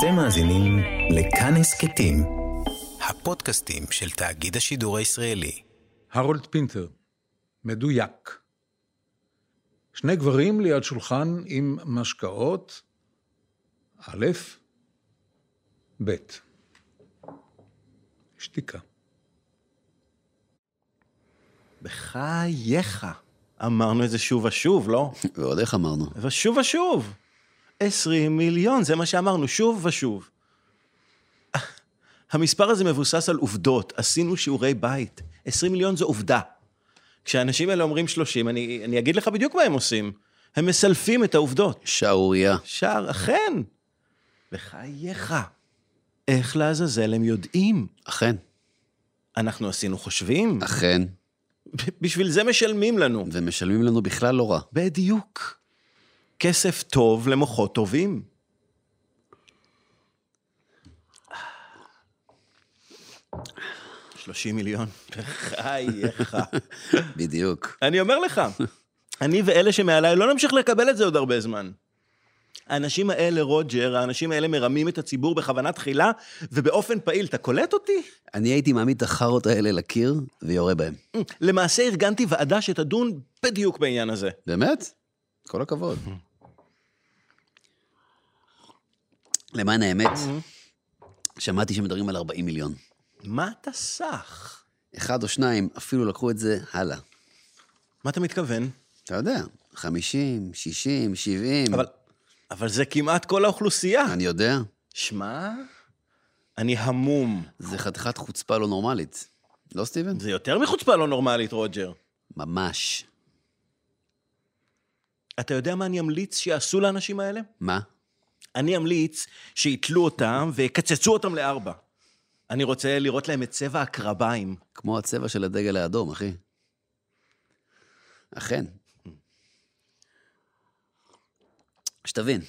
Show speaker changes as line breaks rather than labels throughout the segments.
אתם מאזינים לכאן הסכתים, הפודקאסטים של תאגיד השידור הישראלי.
הרולד פינטר, מדויק. שני גברים ליד שולחן עם משקאות, א', ב'. שתיקה.
בחייך. אמרנו את זה שוב ושוב, לא?
ועוד איך אמרנו.
ושוב ושוב. 20 מיליון, זה מה שאמרנו, שוב ושוב. המספר הזה מבוסס על עובדות, עשינו שיעורי בית. 20 מיליון זו עובדה. כשהאנשים האלה אומרים 30, אני, אני אגיד לך בדיוק מה הם עושים. הם מסלפים את העובדות.
שערורייה.
שער, אכן. בחייך. איך לעזאזל הם יודעים?
אכן,
אנחנו עשינו חושבים,
אכן,
בשביל זה משלמים לנו.
ומשלמים לנו בכלל לא רע.
בדיוק. כסף טוב למוחות טובים. שלושים מיליון, בחייך.
בדיוק.
אני אומר לך, אני ואלה שמעליי לא נמשיך לקבל את זה עוד הרבה זמן. האנשים האלה, רוג'ר, האנשים האלה מרמים את הציבור בכוונה תחילה ובאופן פעיל. אתה קולט אותי?
אני הייתי מעמיד את החארות האלה לקיר ויורה בהם.
למעשה ארגנתי ועדה שתדון בדיוק בעניין הזה.
באמת? כל הכבוד. למען האמת, שמעתי שמדברים על 40 מיליון.
מה אתה סח?
אחד או שניים אפילו לקחו את זה הלאה.
מה אתה מתכוון?
אתה יודע, 50, 60, 70.
אבל, אבל זה כמעט כל האוכלוסייה.
אני יודע,
שמע, אני המום.
זה חתיכת חוצפה לא נורמלית. לא, סטיבן?
זה יותר מחוצפה לא נורמלית, רוג'ר.
ממש.
אתה יודע מה אני אמליץ שיעשו לאנשים האלה?
מה?
אני אמליץ שיתלו אותם ויקצצו אותם לארבע. אני רוצה לראות להם את צבע הקרביים.
כמו הצבע של הדגל האדום, אחי. אכן. שתבין,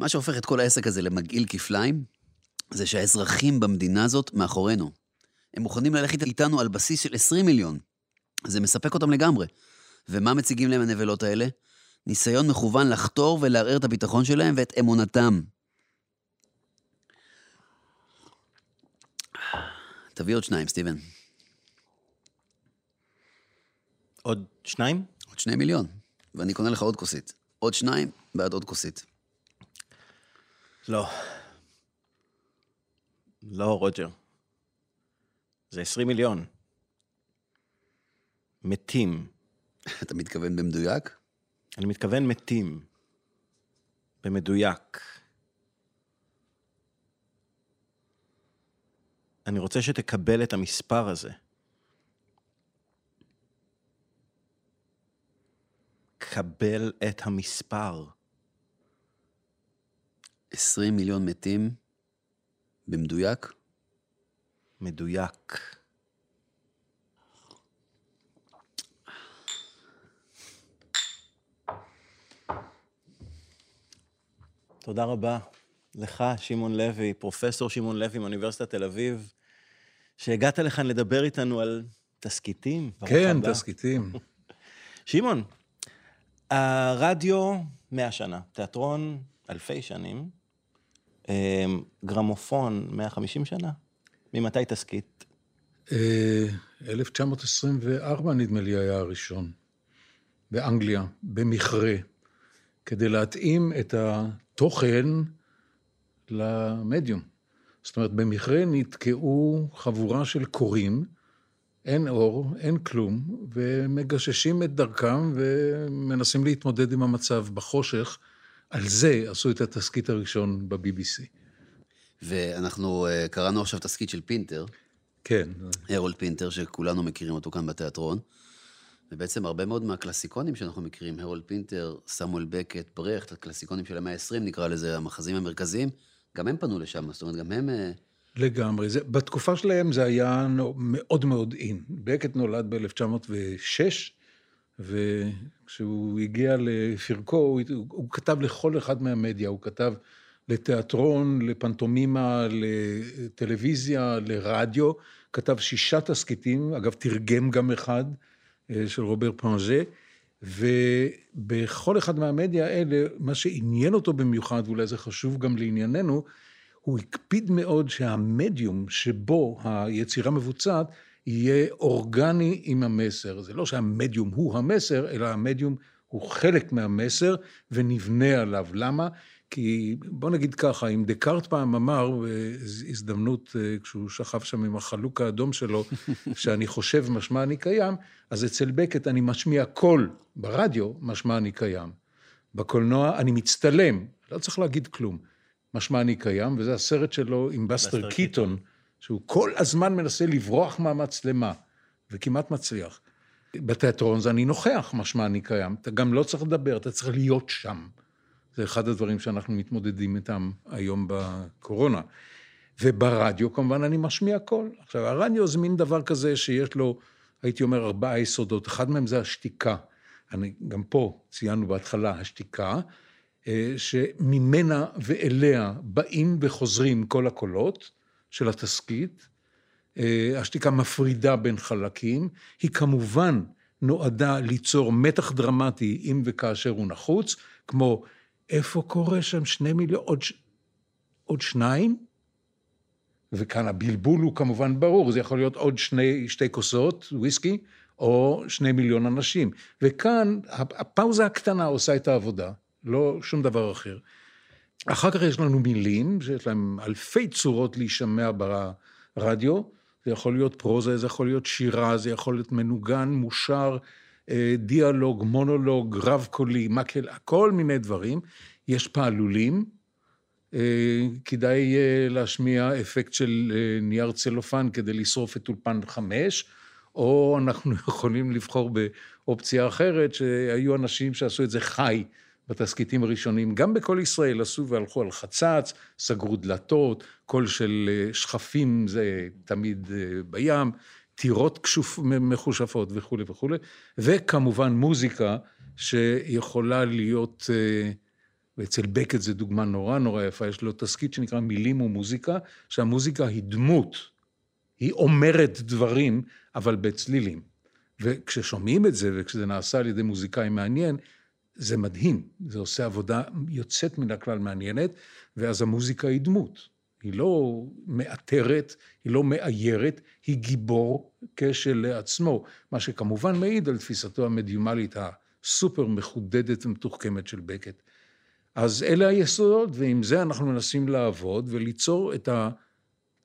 מה שהופך את כל העסק הזה למגעיל כפליים, זה שהאזרחים במדינה הזאת מאחורינו. הם מוכנים ללכת איתנו על בסיס של 20 מיליון. זה מספק אותם לגמרי. ומה מציגים להם הנבלות האלה? ניסיון מכוון לחתור ולערער את הביטחון שלהם ואת אמונתם. תביא עוד שניים, סטיבן.
עוד שניים?
עוד שני מיליון. ואני קונה לך עוד כוסית. עוד שניים בעד עוד כוסית.
לא. לא, רוג'ר. זה 20 מיליון. מתים.
אתה מתכוון במדויק?
אני מתכוון מתים. במדויק. אני רוצה שתקבל את המספר הזה. קבל את המספר.
20 מיליון מתים במדויק?
מדויק. תודה רבה לך, שמעון לוי, פרופסור שמעון לוי מאוניברסיטת תל אביב, שהגעת לכאן לדבר איתנו על תסכיתים.
כן,
הבא.
תסכיתים.
שמעון, הרדיו 100 שנה, תיאטרון אלפי שנים, אמ, גרמופון 150 שנה. ממתי תסכית?
אה, 1924 נדמה לי היה הראשון, באנגליה, במכרה, כדי להתאים את התוכן למדיום. זאת אומרת, במכרה נתקעו חבורה של כורים, אין אור, אין כלום, ומגששים את דרכם ומנסים להתמודד עם המצב בחושך. על זה עשו את התסכית הראשון ב-BBC.
ואנחנו אה, קראנו עכשיו תסכית של פינטר,
כן,
הרולד פינטר, שכולנו מכירים אותו כאן בתיאטרון. ובעצם הרבה מאוד מהקלאסיקונים שאנחנו מכירים, הרולד פינטר, סמואל בקט, ברכט, הקלאסיקונים של המאה ה-20 נקרא לזה, המחזים המרכזיים, גם הם פנו לשם, זאת אומרת, גם הם... אה,
לגמרי. זה, בתקופה שלהם זה היה מאוד מאוד אין. בקט נולד ב-1906, וכשהוא הגיע לפרקו, הוא, הוא כתב לכל אחד מהמדיה, הוא כתב לתיאטרון, לפנטומימה, לטלוויזיה, לרדיו, כתב שישה תסכיתים, אגב, תרגם גם אחד של רובר פנז'ה, ובכל אחד מהמדיה האלה, מה שעניין אותו במיוחד, ואולי זה חשוב גם לענייננו, הוא הקפיד מאוד שהמדיום שבו היצירה מבוצעת, יהיה אורגני עם המסר. זה לא שהמדיום הוא המסר, אלא המדיום הוא חלק מהמסר ונבנה עליו. למה? כי בוא נגיד ככה, אם דקארט פעם אמר, בהזדמנות, אה, כשהוא שכב שם עם החלוק האדום שלו, שאני חושב משמע אני קיים, אז אצל בקט אני משמיע קול ברדיו, משמע אני קיים. בקולנוע אני מצטלם, לא צריך להגיד כלום. משמע אני קיים, וזה הסרט שלו עם בסטר קיטון, שהוא כל הזמן מנסה לברוח מהמצלמה, וכמעט מצליח. בתיאטרון זה אני נוכח, משמע אני קיים. אתה גם לא צריך לדבר, אתה צריך להיות שם. זה אחד הדברים שאנחנו מתמודדים איתם היום בקורונה. וברדיו כמובן אני משמיע קול. עכשיו, הרדיו זה מין דבר כזה שיש לו, הייתי אומר, ארבעה יסודות. אחד מהם זה השתיקה. אני, גם פה ציינו בהתחלה, השתיקה, אה, שממנה ואליה באים וחוזרים כל הקולות של התסכית. אה, השתיקה מפרידה בין חלקים. היא כמובן נועדה ליצור מתח דרמטי אם וכאשר הוא נחוץ, כמו איפה קורה שם שני מיליון, עוד, עוד שניים? וכאן הבלבול הוא כמובן ברור, זה יכול להיות עוד שני, שתי כוסות וויסקי, או שני מיליון אנשים. וכאן הפאוזה הקטנה עושה את העבודה, לא שום דבר אחר. אחר כך יש לנו מילים, שיש להם אלפי צורות להישמע ברדיו, זה יכול להיות פרוזה, זה יכול להיות שירה, זה יכול להיות מנוגן, מושר, דיאלוג, מונולוג, רב קולי, מקל, כל מיני דברים. יש פעלולים, אה, כדאי אה, להשמיע אפקט של נייר צלופן כדי לשרוף את אולפן חמש, או אנחנו יכולים לבחור באופציה אחרת, שהיו אנשים שעשו את זה חי בתסכיתים הראשונים. גם בכל ישראל עשו והלכו על חצץ, סגרו דלתות, קול של שכפים זה תמיד בים. טירות כשוף, מחושפות וכולי וכולי, וכמובן מוזיקה שיכולה להיות, אה, ואצל בקט זו דוגמה נורא נורא יפה, יש לו תסכית שנקרא מילים ומוזיקה, שהמוזיקה היא דמות, היא אומרת דברים, אבל בצלילים. וכששומעים את זה, וכשזה נעשה על ידי מוזיקאי מעניין, זה מדהים, זה עושה עבודה יוצאת מן הכלל מעניינת, ואז המוזיקה היא דמות. היא לא מאתרת, היא לא מאיירת, היא גיבור כשלעצמו, מה שכמובן מעיד על תפיסתו המדיומלית הסופר מחודדת ומתוחכמת של בקט. אז אלה היסודות, ועם זה אנחנו מנסים לעבוד וליצור את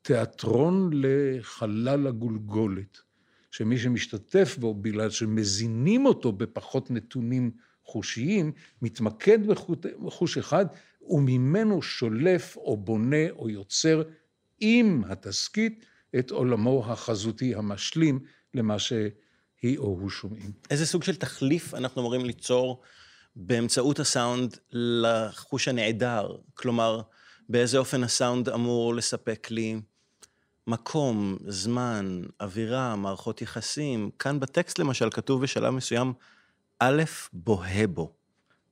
התיאטרון לחלל הגולגולת, שמי שמשתתף בו, בגלל שמזינים אותו בפחות נתונים חושיים, מתמקד בחוש אחד וממנו שולף או בונה או יוצר עם התסכית את עולמו החזותי המשלים למה שהיא או הוא שומעים.
איזה סוג של תחליף אנחנו אמורים ליצור באמצעות הסאונד לחוש הנעדר? כלומר, באיזה אופן הסאונד אמור לספק לי מקום, זמן, אווירה, מערכות יחסים. כאן בטקסט למשל כתוב בשלב מסוים, א', בוהה בו,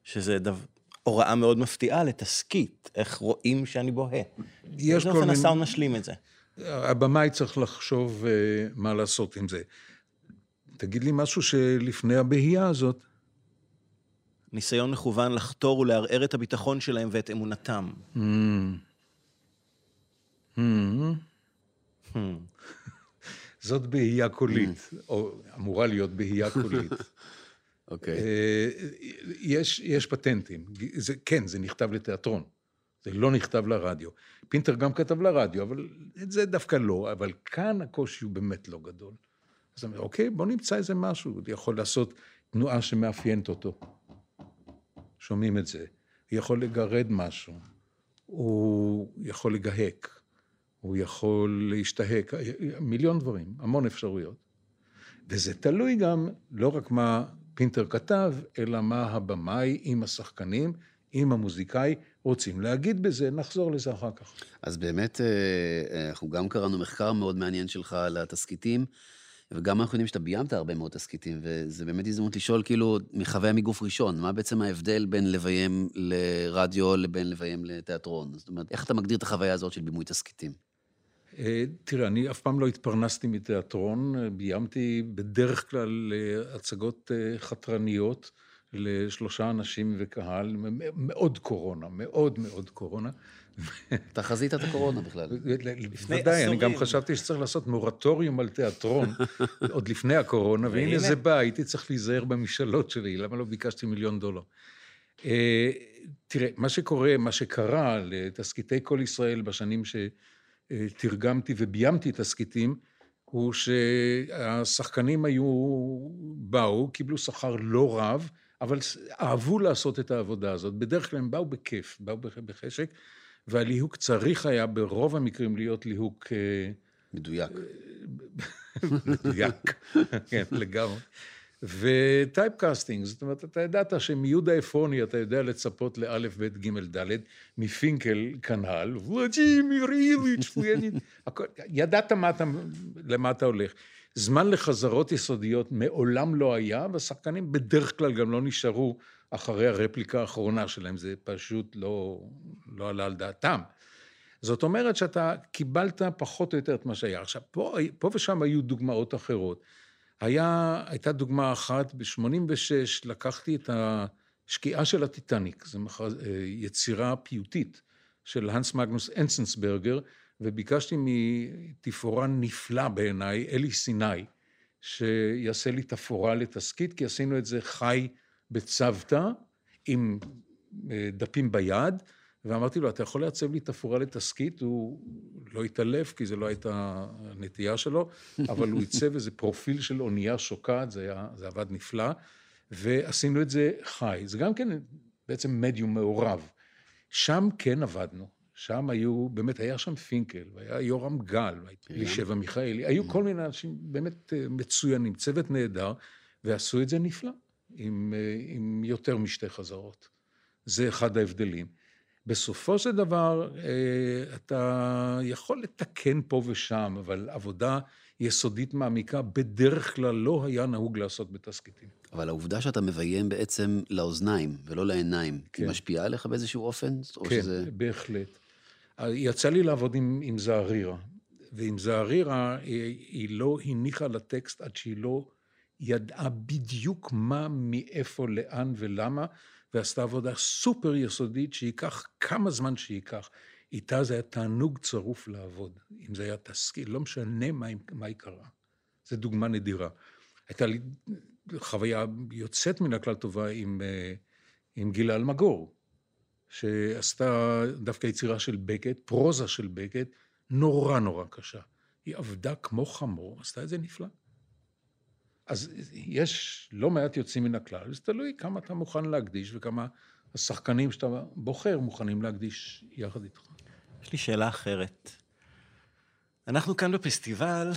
שזה דבר... הוראה מאוד מפתיעה לתסכית, איך רואים שאני בוהה. יש כל מיני... באיזה אופן הסאונד משלים את זה?
הבמאי צריך לחשוב uh, מה לעשות עם זה. תגיד לי משהו שלפני הבהייה הזאת.
ניסיון מכוון לחתור ולערער את הביטחון שלהם ואת אמונתם. Mm.
Mm. Mm. זאת בהייה קולית, או אמורה להיות בהייה קולית.
אוקיי.
אה, יש, יש פטנטים. זה, כן, זה נכתב לתיאטרון. זה לא נכתב לרדיו. פינטר גם כתב לרדיו, אבל את זה דווקא לא, אבל כאן הקושי הוא באמת לא גדול. אז אני אומר, אוקיי, בוא נמצא איזה משהו. הוא יכול לעשות תנועה שמאפיינת אותו. שומעים את זה. הוא יכול לגרד משהו. הוא יכול לגהק. הוא יכול להשתהק. מיליון דברים, המון אפשרויות. וזה תלוי גם לא רק מה פינטר כתב, אלא מה הבמאי עם השחקנים, עם המוזיקאי, רוצים להגיד בזה, נחזור לזה אחר כך.
אז באמת, אה, אנחנו גם קראנו מחקר מאוד מעניין שלך על התסכיתים, וגם אנחנו יודעים שאתה ביימת הרבה מאוד תסכיתים, וזה באמת הזדמנות לשאול, כאילו, מחוויה מגוף ראשון, מה בעצם ההבדל בין לביים לרדיו לבין לביים לתיאטרון? זאת אומרת, איך אתה מגדיר את החוויה הזאת של בימוי תסכיתים?
אה, תראה, אני אף פעם לא התפרנסתי מתיאטרון, ביימתי בדרך כלל אה, הצגות אה, חתרניות לשלושה אנשים וקהל, מאוד קורונה, מאוד מאוד קורונה.
אתה חזית את הקורונה בכלל.
בוודאי, אני גם חשבתי שצריך לעשות מורטוריום על תיאטרון, עוד לפני הקורונה, והנה זה בא, הייתי צריך להיזהר במשאלות שלי, למה לא ביקשתי מיליון דולר? תראה, מה שקורה, מה שקרה לתסקיטי כל ישראל בשנים ש... תרגמתי וביימתי תסכיתים, הוא שהשחקנים היו, באו, קיבלו שכר לא רב, אבל אהבו לעשות את העבודה הזאת. בדרך כלל הם באו בכיף, באו בחשק, והליהוק צריך היה ברוב המקרים להיות ליהוק... אה,
מדויק.
מדויק, כן, לגמרי. ו typecasting, זאת אומרת, אתה ידעת שמיהודה עפרוני אתה יודע לצפות לאלף, בית, גימל, דלת, מפינקל כנ"ל, ולדימיר איליץ', ידעת מה אתה, למה אתה הולך. זמן לחזרות יסודיות מעולם לא היה, והשחקנים בדרך כלל גם לא נשארו אחרי הרפליקה האחרונה שלהם, זה פשוט לא, לא עלה על דעתם. זאת אומרת שאתה קיבלת פחות או יותר את מה שהיה. עכשיו, פה, פה ושם היו דוגמאות אחרות. היה, הייתה דוגמה אחת, ב-86' לקחתי את השקיעה של הטיטניק, זו. אה, יצירה פיוטית של הנס מגנוס אנסנסברגר, וביקשתי מתפאורן נפלא בעיניי, אלי סיני, שיעשה לי תפאורה לתסכית, כי עשינו את זה חי בצוותא, עם אה, דפים ביד, ואמרתי לו, אתה יכול לעצב לי תפאורה לתסכית? הוא לא התעלף, כי זו לא הייתה הנטייה שלו, אבל הוא עיצב איזה פרופיל של אונייה שוקעת, זה, היה, זה עבד נפלא, ועשינו את זה חי. זה גם כן בעצם מדיום מעורב. שם כן עבדנו. שם היו, באמת, היה שם פינקל, והיה יורם גל, ואלישבע מיכאלי, היו כל מיני אנשים באמת אה, מצוינים, צוות נהדר, ועשו את זה נפלא, עם, אה, עם יותר משתי חזרות. זה אחד ההבדלים. בסופו של דבר, אה, אתה יכול לתקן פה ושם, אבל עבודה יסודית מעמיקה בדרך כלל לא היה נהוג לעשות בתסקיטים.
אבל העובדה שאתה מביים בעצם לאוזניים ולא לעיניים, כן. היא משפיעה עליך באיזשהו אופן?
כן, שזה... בהחלט. יצא לי לעבוד עם, עם זערירה, ועם זערירה היא, היא לא הניחה לטקסט עד שהיא לא ידעה בדיוק מה, מאיפה, לאן ולמה, ועשתה עבודה סופר יסודית שייקח כמה זמן שייקח. איתה זה היה תענוג צרוף לעבוד, אם זה היה תסקיר, לא משנה מה, מה היא קרה. זו דוגמה נדירה. הייתה לי חוויה יוצאת מן הכלל טובה עם, אה, עם גילה אלמגור, שעשתה דווקא יצירה של בקט, פרוזה של בקט, נורא נורא קשה. היא עבדה כמו חמור, עשתה את זה נפלא. אז יש לא מעט יוצאים מן הכלל, זה תלוי כמה אתה מוכן להקדיש וכמה השחקנים שאתה בוחר מוכנים להקדיש יחד איתך.
יש לי שאלה אחרת. אנחנו כאן בפסטיבל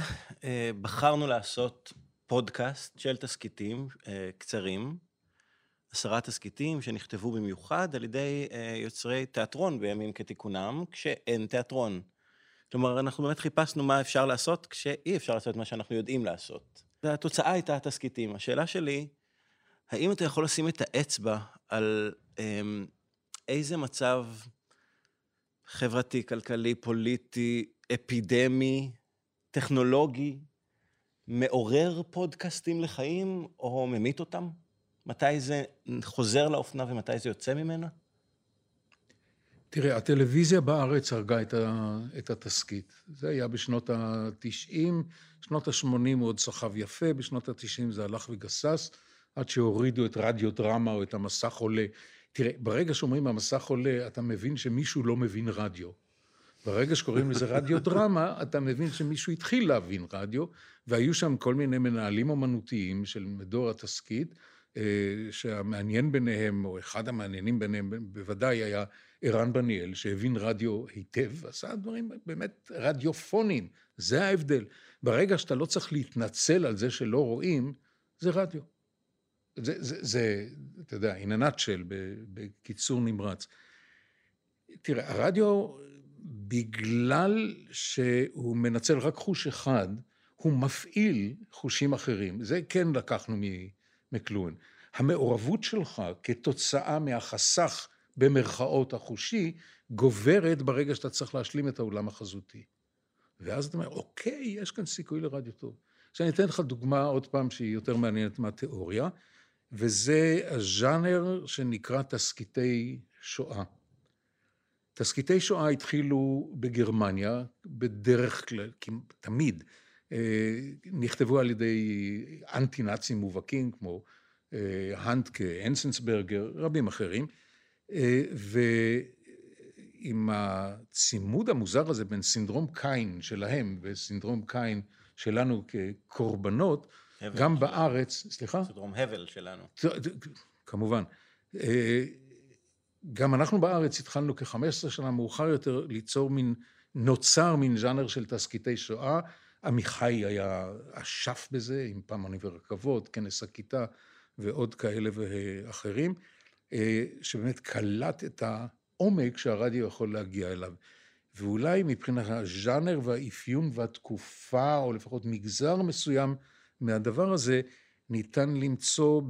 אה, בחרנו לעשות פודקאסט של תסכיתים אה, קצרים, עשרה תסכיתים שנכתבו במיוחד על ידי אה, יוצרי תיאטרון בימים כתיקונם, כשאין תיאטרון. כלומר, אנחנו באמת חיפשנו מה אפשר לעשות כשאי אפשר לעשות מה שאנחנו יודעים לעשות. והתוצאה הייתה התסכיתים. השאלה שלי, האם אתה יכול לשים את האצבע על אמ, איזה מצב חברתי, כלכלי, פוליטי, אפידמי, טכנולוגי, מעורר פודקאסטים לחיים או ממית אותם? מתי זה חוזר לאופנה ומתי זה יוצא ממנה?
תראה, הטלוויזיה בארץ הרגה את, התסכית. זה היה בשנות ה-90, שנות ה-80 הוא עוד סחב יפה, בשנות ה-90 זה הלך וגסס, עד שהורידו את רדיו דרמה או את המסך עולה. תראה, ברגע שאומרים המסך עולה, אתה מבין שמישהו לא מבין רדיו. ברגע שקוראים לזה רדיו דרמה, אתה מבין שמישהו התחיל להבין רדיו, והיו שם כל מיני מנהלים אומנותיים של מדור התסכית, אה, שהמעניין ביניהם, או אחד המעניינים ביניהם, בוודאי היה ערן בניאל, שהבין רדיו היטב, עשה דברים באמת רדיופונים, זה ההבדל. ברגע שאתה לא צריך להתנצל על זה שלא רואים, זה רדיו. זה, זה, זה אתה יודע, in a nutshell, בקיצור נמרץ. תראה, הרדיו, בגלל שהוא מנצל רק חוש אחד, הוא מפעיל חושים אחרים. זה כן לקחנו מקלואן. המעורבות שלך כתוצאה מהחסך במרכאות החושי, גוברת ברגע שאתה צריך להשלים את העולם החזותי. ואז אתה אומר, אוקיי, יש כאן סיכוי לרדיו טוב. עכשיו אני אתן לך דוגמה, עוד פעם, שהיא יותר מעניינת מהתיאוריה, וזה הז'אנר שנקרא תסקיטי שואה. תסקיטי שואה התחילו בגרמניה, בדרך כלל, תמיד, אה, נכתבו על ידי אנטי נאצים מובהקים, כמו אה, הנטקה, אנסנסברגר, רבים אחרים, אה, ועם הצימוד המוזר הזה בין סינדרום קיין שלהם וסינדרום קיין שלנו כקורבנות, גם בארץ, סליחה?
סינדרום הבל שלנו.
כמובן. גם אנחנו בארץ התחלנו כ-15 שנה מאוחר יותר ליצור מין, נוצר מין ז'אנר של תסקיטי שואה. עמיחי היה אשף בזה, עם פעמונים ורכבות, כנס הכיתה ועוד כאלה ואחרים, אה, שבאמת קלט את העומק שהרדיו יכול להגיע אליו. ואולי מבחינת הז'אנר והאפיון והתקופה, או לפחות מגזר מסוים מהדבר הזה, ניתן למצוא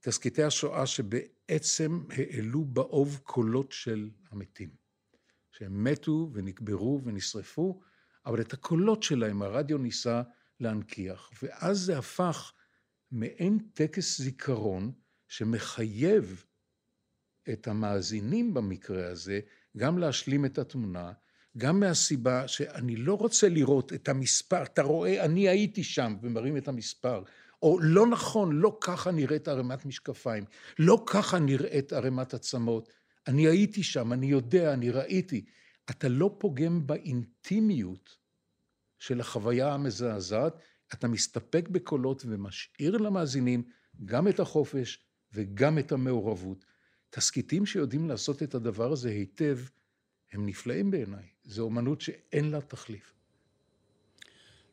בתסקיטי השואה שבעצם העלו באוב קולות של המתים. שהם מתו ונקברו ונשרפו, אבל את הקולות שלהם הרדיו ניסה להנכיח. ואז זה הפך מעין טקס זיכרון שמחייב את המאזינים במקרה הזה גם להשלים את התמונה, גם מהסיבה שאני לא רוצה לראות את המספר, אתה רואה, אני הייתי שם, ומראים את המספר, או לא נכון, לא ככה נראית ערימת משקפיים, לא ככה נראית ערימת עצמות, אני הייתי שם, אני יודע, אני ראיתי. אתה לא פוגם באינטימיות של החוויה המזעזעת, אתה מסתפק בקולות ומשאיר למאזינים גם את החופש וגם את המעורבות. תסכיתים שיודעים לעשות את הדבר הזה היטב, הם נפלאים בעיניי. זו אומנות שאין לה תחליף.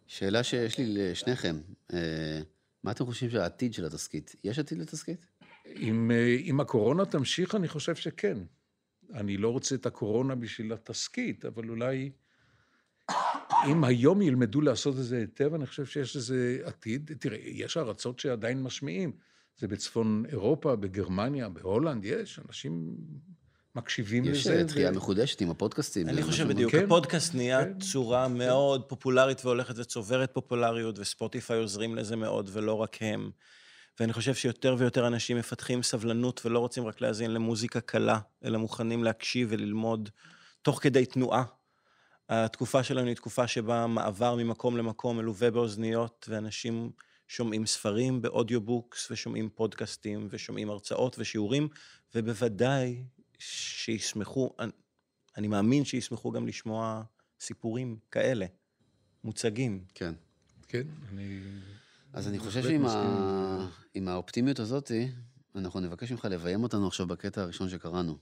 שאלה שיש לי לשניכם, אה, מה אתם חושבים שהעתיד של התסכית? יש עתיד לתסכית?
אם, אה, אם הקורונה תמשיך, אני חושב שכן. אני לא רוצה את הקורונה בשביל התסכית, אבל אולי אם היום ילמדו לעשות את זה היטב, אני חושב שיש לזה עתיד. תראה, יש ארצות שעדיין משמיעים. זה בצפון אירופה, בגרמניה, בהולנד, יש אנשים מקשיבים
יש
לזה.
יש תחייה ו... מחודשת עם הפודקאסטים.
אני חושב בדיוק, כן, הפודקאסט נהיה כן, צורה כן. מאוד פופולרית והולכת וצוברת פופולריות, וספוטיפיי עוזרים לזה מאוד, ולא רק הם. ואני חושב שיותר ויותר אנשים מפתחים סבלנות ולא רוצים רק להאזין למוזיקה קלה, אלא מוכנים להקשיב וללמוד תוך כדי תנועה. התקופה שלנו היא תקופה שבה מעבר ממקום למקום מלווה באוזניות, ואנשים שומעים ספרים באודיובוקס, ושומעים פודקאסטים, ושומעים הרצאות ושיעורים, ובוודאי שישמחו, אני, אני מאמין שישמחו גם לשמוע סיפורים כאלה, מוצגים.
כן.
כן, אני...
אז אני חושב שעם ה... האופטימיות הזאת, אנחנו נבקש ממך לביים אותנו עכשיו בקטע הראשון שקראנו.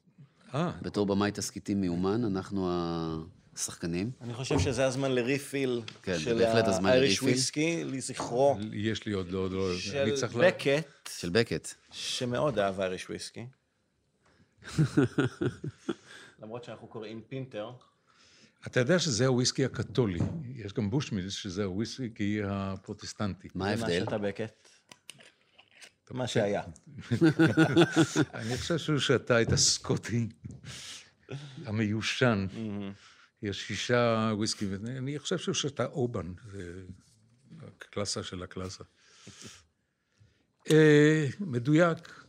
אה.
בתור במאי תסכיתים מיומן, אנחנו השחקנים.
אני חושב שזה הזמן ל refill כן, של ה Irish whiskey, לזכרו.
יש לי עוד לא, עוד לא.
של בקט.
של בקט.
שמאוד אהב Irish whiskey. למרות שאנחנו קוראים פינטר.
אתה יודע שזה הוויסקי הקתולי. יש גם בושמילס שזה הוויסקי הפרוטסטנטי.
מה ההבדל?
מה שאתה בקט? מה שהיה.
אני חושב שהוא שתה את הסקוטי המיושן. יש שישה וויסקי, ואני חושב שהוא שתה אובן, זה הקלאסה של הקלאסה. אה, מדויק,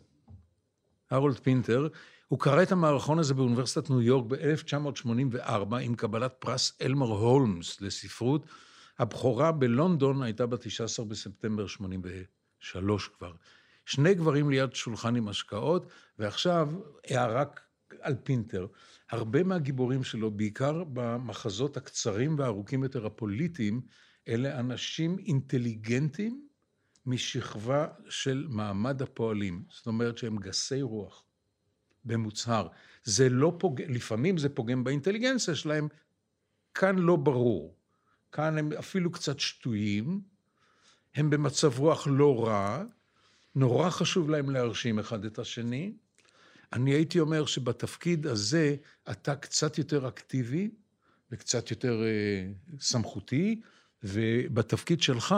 הרולד פינטר, הוא קרא את המערכון הזה באוניברסיטת ניו יורק ב-1984 עם קבלת פרס אלמר הולמס לספרות. הבכורה בלונדון הייתה ב-19 בספטמבר 83 כבר. שני גברים ליד שולחן עם השקעות, ועכשיו הערה על פינטר. הרבה מהגיבורים שלו, בעיקר במחזות הקצרים והארוכים יותר הפוליטיים, אלה אנשים אינטליגנטים משכבה של מעמד הפועלים. זאת אומרת שהם גסי רוח, במוצהר. זה לא פוגם, לפעמים זה פוגם באינטליגנציה שלהם, כאן לא ברור. כאן הם אפילו קצת שטויים, הם במצב רוח לא רע, נורא חשוב להם להרשים אחד את השני. אני הייתי אומר שבתפקיד הזה אתה קצת יותר אקטיבי וקצת יותר אה, סמכותי, ובתפקיד שלך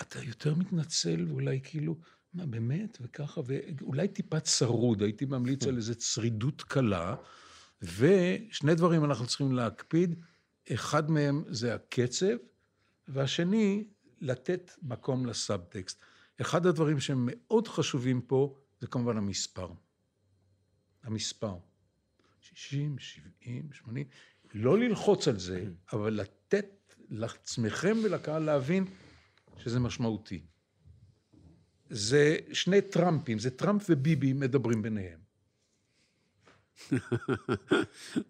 אתה יותר מתנצל ואולי כאילו, מה באמת, וככה, ואולי טיפה צרוד, הייתי ממליץ על איזו צרידות קלה, ושני דברים אנחנו צריכים להקפיד, אחד מהם זה הקצב, והשני, לתת מקום לסאבטקסט. אחד הדברים שהם מאוד חשובים פה, זה כמובן המספר. המספר. 60, 70, 80, לא ללחוץ על זה, אבל לתת לעצמכם ולקהל להבין שזה משמעותי. זה שני טראמפים, זה טראמפ וביבי מדברים ביניהם.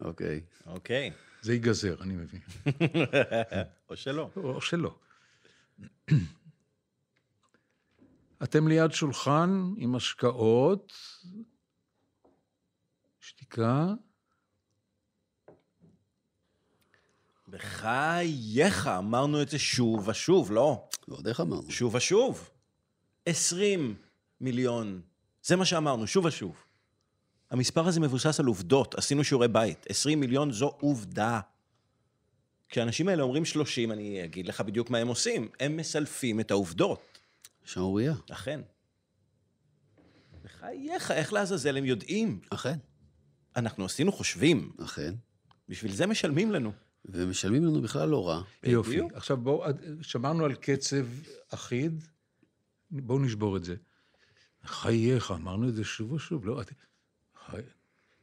אוקיי.
אוקיי.
זה ייגזר, אני מבין.
או שלא.
או שלא. אתם ליד שולחן עם השקעות, שתיקה,
בחייך, אמרנו את זה שוב ושוב, לא?
ועוד איך אמרנו?
שוב ושוב. 20 מיליון. זה מה שאמרנו, שוב ושוב. המספר הזה מבוסס על עובדות, עשינו שיעורי בית. 20 מיליון זו עובדה. כשהאנשים האלה אומרים 30, אני אגיד לך בדיוק מה הם עושים. הם מסלפים את העובדות.
שערורייה.
אכן. בחייך, איך לעזאזל הם יודעים?
אכן,
אנחנו עשינו חושבים,
אכן.
בשביל זה משלמים לנו.
ומשלמים לנו בכלל לא רע.
יופי.
בדיוק.
עכשיו בואו, שמרנו על קצב אחיד, בואו נשבור את זה. חייך, אמרנו את זה שוב ושוב, לא, את... חי...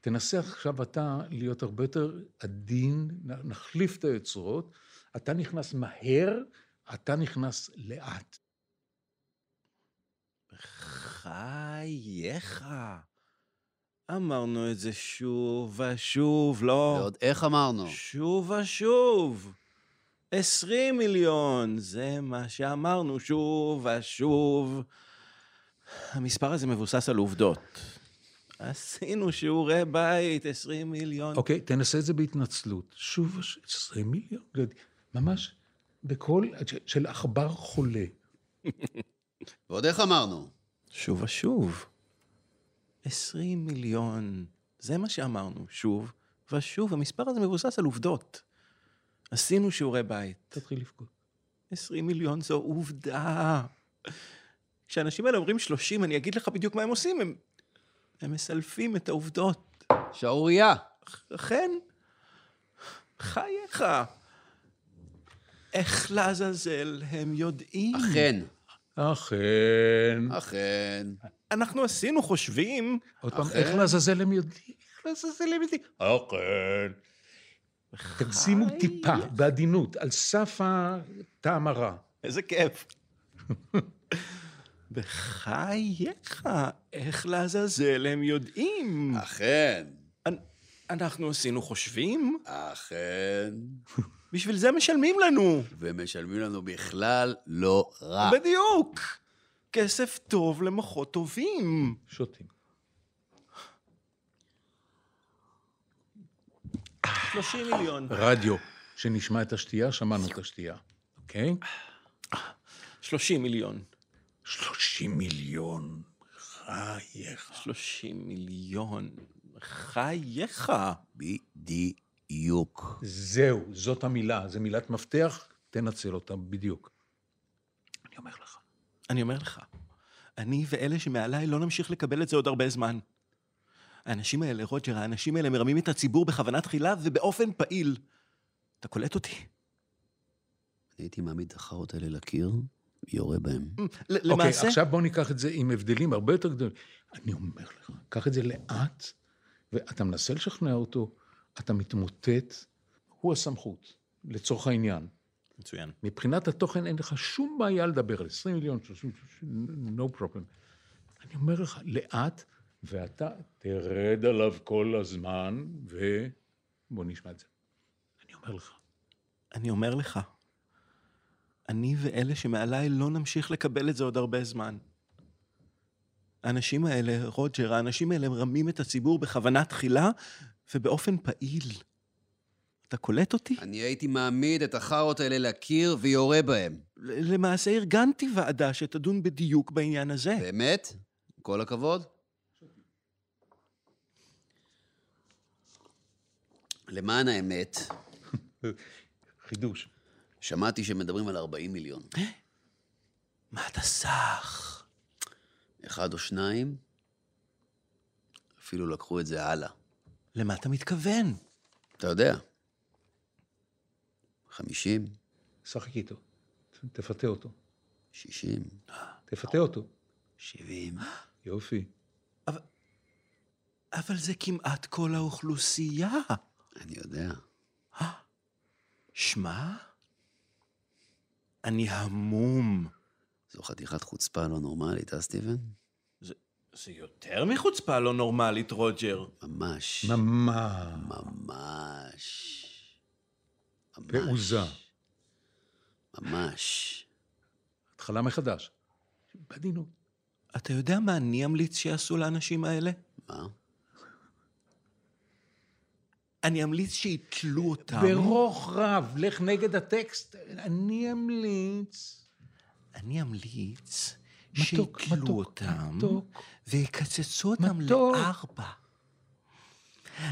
תנסה עכשיו אתה להיות הרבה יותר עדין, נחליף את היוצרות, אתה נכנס מהר, אתה נכנס לאט.
בחייך. אמרנו את זה שוב ושוב, לא?
ועוד איך אמרנו?
שוב ושוב. 20 מיליון, זה מה שאמרנו שוב ושוב. המספר הזה מבוסס על עובדות. עשינו שיעורי בית, 20 מיליון.
אוקיי, תנסה את זה בהתנצלות. שוב ושוב, 20 מיליון, ממש בקול של עכבר חולה.
ועוד איך אמרנו?
שוב ושוב. 20 מיליון, זה מה שאמרנו, שוב ושוב. המספר הזה מבוסס על עובדות. עשינו שיעורי בית.
תתחיל לבכות.
20 מיליון זו עובדה. כשאנשים האלה אומרים 30, אני אגיד לך בדיוק מה הם עושים, הם, הם מסלפים את העובדות.
שערורייה.
אכן, חייך. איך לעזאזל הם יודעים?
אכן.
אכן.
אכן.
אנחנו עשינו חושבים.
עוד פעם. איך לעזאזל הם יודעים? איך לעזאזל הם יודעים? אכן. תגזימו טיפה, בעדינות, על סף הטעם הרע.
איזה כיף. בחייך, איך לעזאזל הם יודעים?
אכן.
אנ- אנחנו עשינו חושבים?
אכן.
בשביל זה משלמים לנו.
ומשלמים לנו בכלל לא רע.
בדיוק. כסף טוב למוחות טובים.
שותים.
30 מיליון.
רדיו, שנשמע את השתייה, שמענו את השתייה, אוקיי?
30 מיליון.
30 מיליון, חייך.
30 מיליון. חייך.
בדיוק.
זהו, זאת המילה, זו מילת מפתח, תנצל אותה בדיוק. אני אומר לך.
אני אומר לך, אני ואלה שמעליי לא נמשיך לקבל את זה עוד הרבה זמן. האנשים האלה, רוג'ר, האנשים האלה מרמים את הציבור בכוונה תחילה ובאופן פעיל. אתה קולט אותי?
אני הייתי מעמיד את החארות האלה לקיר, יורה בהם.
ל-
אוקיי,
למעשה...
עכשיו בוא ניקח את זה עם הבדלים הרבה יותר גדולים. אני אומר לך, קח את זה לאט, ואתה מנסה לשכנע אותו, אתה מתמוטט, הוא הסמכות, לצורך העניין.
מצוין.
מבחינת התוכן אין לך שום בעיה לדבר על 20 מיליון, 30, 30, no problem. אני אומר לך, לאט, ואתה תרד עליו כל הזמן, ובוא נשמע את זה. אני אומר לך.
אני אומר לך, אני ואלה שמעליי לא נמשיך לקבל את זה עוד הרבה זמן. האנשים האלה, רוג'ר, האנשים האלה מרמים את הציבור בכוונה תחילה ובאופן פעיל. אתה קולט אותי?
אני הייתי מעמיד את החארות האלה לקיר ויורה בהם.
למעשה ארגנתי ועדה שתדון בדיוק בעניין הזה.
באמת? כל הכבוד. למען האמת,
חידוש.
שמעתי שמדברים על 40 מיליון.
מה אתה סח?
אחד או שניים, אפילו לקחו את זה הלאה.
למה אתה מתכוון?
אתה יודע, 50,
שחק איתו. תפתה אותו.
60,
תפתה אותו.
70.
יופי.
אבל זה כמעט כל האוכלוסייה.
אני יודע.
שמע, אני המום.
זו חתיכת חוצפה לא נורמלית, אה, סטיבן?
זה, זה יותר מחוצפה לא נורמלית, רוג'ר.
ממש.
ממש.
ממש. ממש. ממש.
התחלה מחדש. בעדינות.
אתה יודע מה אני אמליץ שיעשו לאנשים האלה?
מה?
אני אמליץ שיתלו אותם.
ברוך רב, לך נגד הטקסט. אני אמליץ.
אני אמליץ
מתוק,
שיתלו
מתוק,
אותם
מתוק.
ויקצצו אותם
מתוק.
לארבע.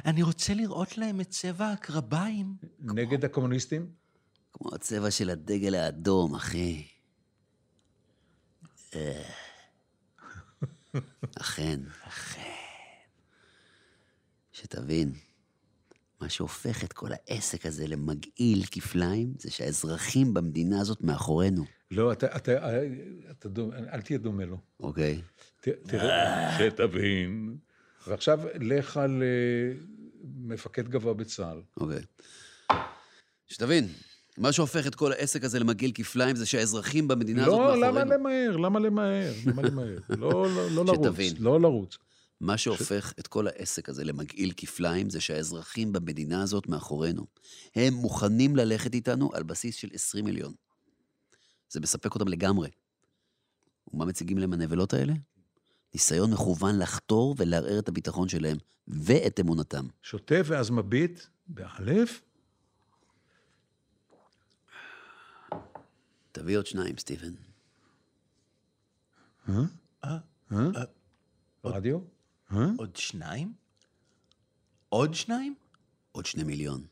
אני רוצה לראות להם את צבע הקרביים.
נגד הקומוניסטים?
כמו הצבע של הדגל האדום, אחי. אה. אכן. אכן. שתבין, מה שהופך את כל העסק הזה למגעיל כפליים, זה שהאזרחים במדינה הזאת מאחורינו,
לא, אתה, אתה, אתה דומה, אל תהיה דומה לו.
אוקיי?
ת, תראה, שתבין. ועכשיו לך על אה, מפקד גבוה בצה"ל.
אוקיי. שתבין, מה שהופך את כל העסק הזה למגעיל כפליים זה שהאזרחים במדינה הזאת
לא,
מאחורינו.
למה למהר? למה למהר? למה למהר? לא, לא, לא לרוץ.
שתבין.
לא לרוץ.
מה שהופך את כל העסק הזה למגעיל כפליים זה שהאזרחים במדינה הזאת מאחורינו. הם מוכנים ללכת איתנו על בסיס של 20 מיליון. זה מספק אותם לגמרי. ומה מציגים להם הנבלות האלה? ניסיון מכוון לחתור ולערער את הביטחון שלהם ואת אמונתם.
שותה ואז מביט, באלף,
תביא עוד שניים, סטיבן.
רדיו?
עוד שניים? עוד שניים?
עוד שני מיליון.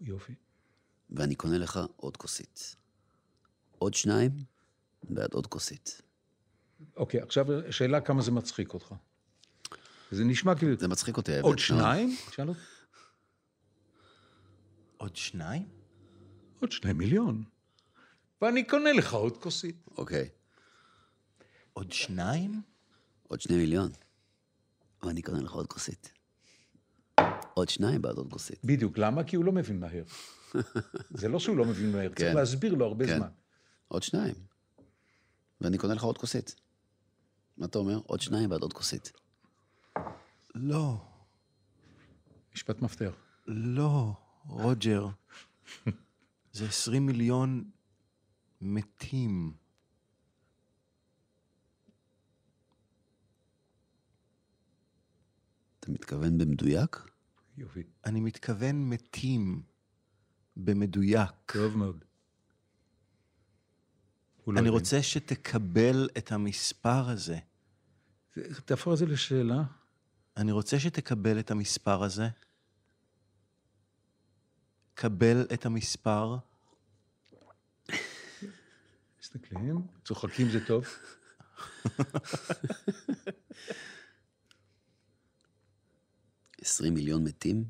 יופי.
ואני קונה לך עוד כוסית. עוד שניים, ועד עוד כוסית.
אוקיי, עכשיו שאלה כמה זה מצחיק אותך. זה נשמע כאילו...
זה מצחיק אותי, האמת.
עוד. שניים? שאל אותי.
עוד שניים?
עוד שני מיליון. ואני קונה לך עוד כוסית.
אוקיי.
עוד שניים?
עוד שני מיליון. ואני קונה לך עוד כוסית. עוד שניים בעד עוד כוסית.
בדיוק, למה? כי הוא לא מבין מהר. זה לא שהוא לא מבין מהר, צריך
כן.
להסביר לו הרבה
כן.
זמן.
עוד שניים. ואני קונה לך עוד כוסית. מה אתה אומר? עוד שניים בעד עוד כוסית.
לא,
משפט מפתח.
לא, רוג'ר. זה 20 מיליון מתים.
אתה מתכוון במדויק?
יופי.
אני מתכוון מתים. במדויק.
טוב מאוד. לא
אני. רוצה שתקבל את המספר הזה.
תהפוך את זה לשאלה.
אני רוצה שתקבל את המספר הזה. קבל את המספר.
מסתכלים, צוחקים זה טוב.
עשרים מיליון מתים?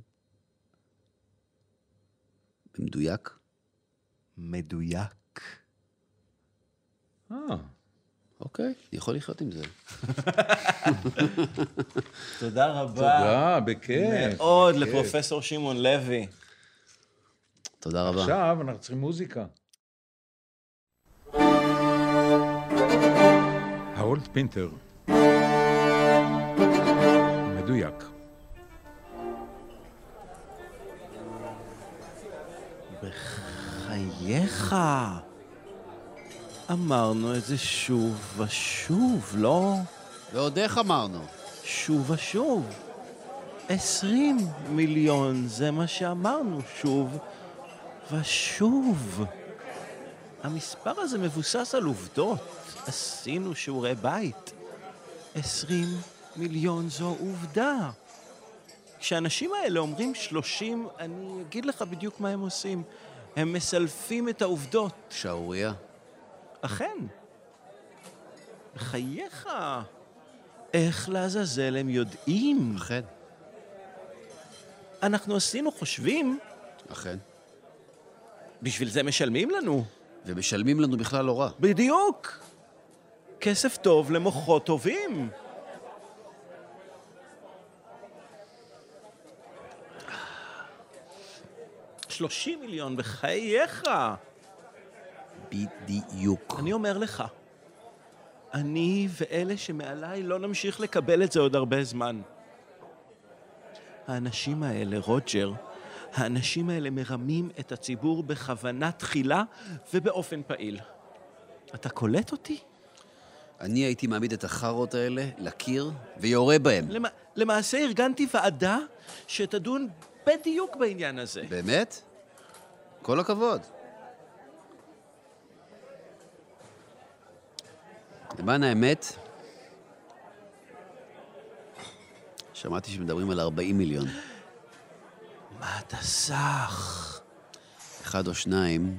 במדויק?
מדויק.
אה,
אוקיי, אני יכול לחיות עם זה.
תודה רבה.
תודה, בכיף.
מאוד
בכיף.
לפרופסור שמעון לוי.
תודה רבה.
עכשיו אנחנו צריכים מוזיקה. האולט פינטר. מדויק.
בחייך. אמרנו את זה שוב ושוב, לא?
ועוד איך אמרנו?
שוב ושוב. עשרים מיליון, זה מה שאמרנו שוב ושוב. המספר הזה מבוסס על עובדות. עשינו שיעורי בית. עשרים מיליון זו עובדה. כשהאנשים האלה אומרים שלושים, אני אגיד לך בדיוק מה הם עושים. הם מסלפים את העובדות.
שערורייה.
אכן. בחייך. איך לעזאזל הם יודעים?
אכן.
אנחנו עשינו חושבים,
אכן.
בשביל זה משלמים לנו.
ומשלמים לנו בכלל לא רע.
בדיוק. כסף טוב למוחות טובים. שלושים מיליון, בחייך.
בדיוק.
אני אומר לך, אני ואלה שמעליי לא נמשיך לקבל את זה עוד הרבה זמן. האנשים האלה, רוג'ר, האנשים האלה מרמים את הציבור בכוונה תחילה ובאופן פעיל. אתה קולט אותי?
אני הייתי מעמיד את החארות האלה לקיר ויורה בהם.
למ... למעשה ארגנתי ועדה שתדון בדיוק בעניין הזה.
באמת? כל הכבוד. למען האמת, שמעתי שמדברים על 40 מיליון.
מה אתה סח?
אחד או שניים,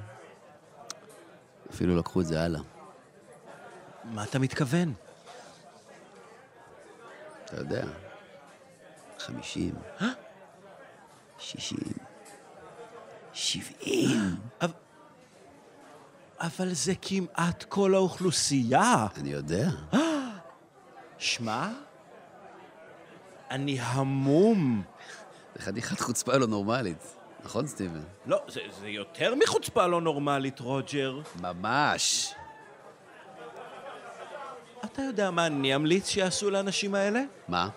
אפילו לקחו את זה הלאה.
מה אתה מתכוון?
אתה יודע, 50, 60, 70.
אבל... זה כמעט כל האוכלוסייה.
אני יודע.
שמע, אני המום.
זה חתיכת חוצפה לא נורמלית. נכון, סטיבן?
לא, זה, זה יותר מחוצפה לא נורמלית, רוג'ר.
ממש.
אתה יודע מה אני אמליץ שיעשו לאנשים האלה?
מה?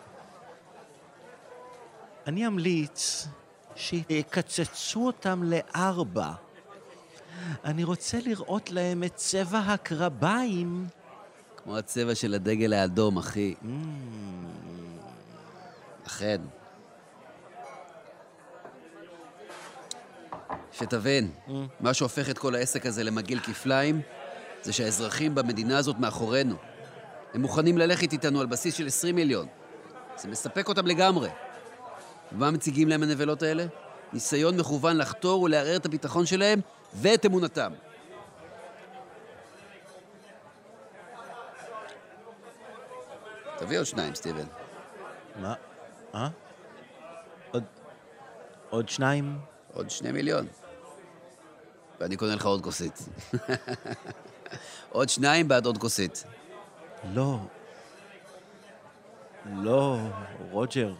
אני אמליץ שיקצצו אותם לארבע. אני רוצה לראות להם את צבע הקרביים.
כמו הצבע של הדגל האדום, אחי. אכן. שתבין, מה שהופך את כל העסק הזה למגעיל כפליים, זה שהאזרחים במדינה הזאת מאחורינו. הם מוכנים ללכת איתנו על בסיס של 20 מיליון. זה מספק אותם לגמרי. ומה מציגים להם הנבלות האלה? ניסיון מכוון לחתור ולערער את הביטחון שלהם ואת אמונתם. תביא עוד שניים, סטיבן.
מה? אה? עוד... עוד שניים?
עוד שני מיליון. ואני קונה לך עוד כוסית. עוד שניים בעד עוד כוסית.
לא. לא, רוג'ר.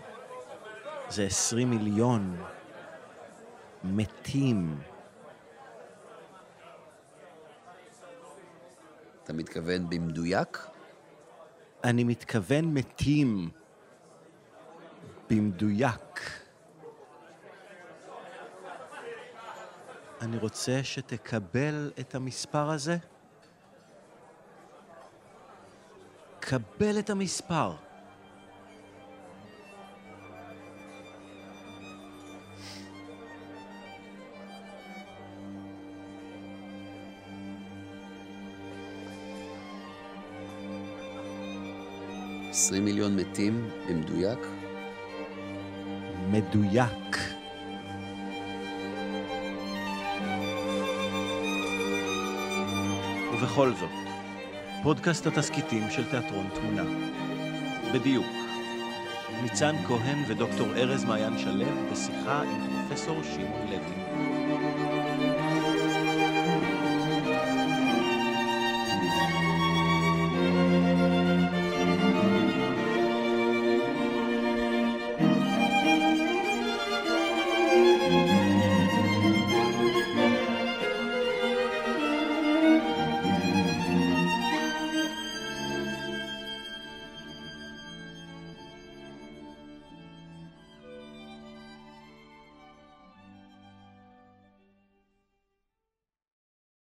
זה עשרים מיליון. מתים.
אתה מתכוון במדויק?
אני מתכוון מתים. במדויק. אני רוצה שתקבל את המספר הזה. קבל את המספר.
עשרים מיליון מתים במדויק?
מדויק. ובכל זאת, פודקאסט התסכיתים של תיאטרון תמונה. בדיוק. ניצן כהן ודוקטור ארז מעיין שלו בשיחה עם פרופסור שמעון לוי.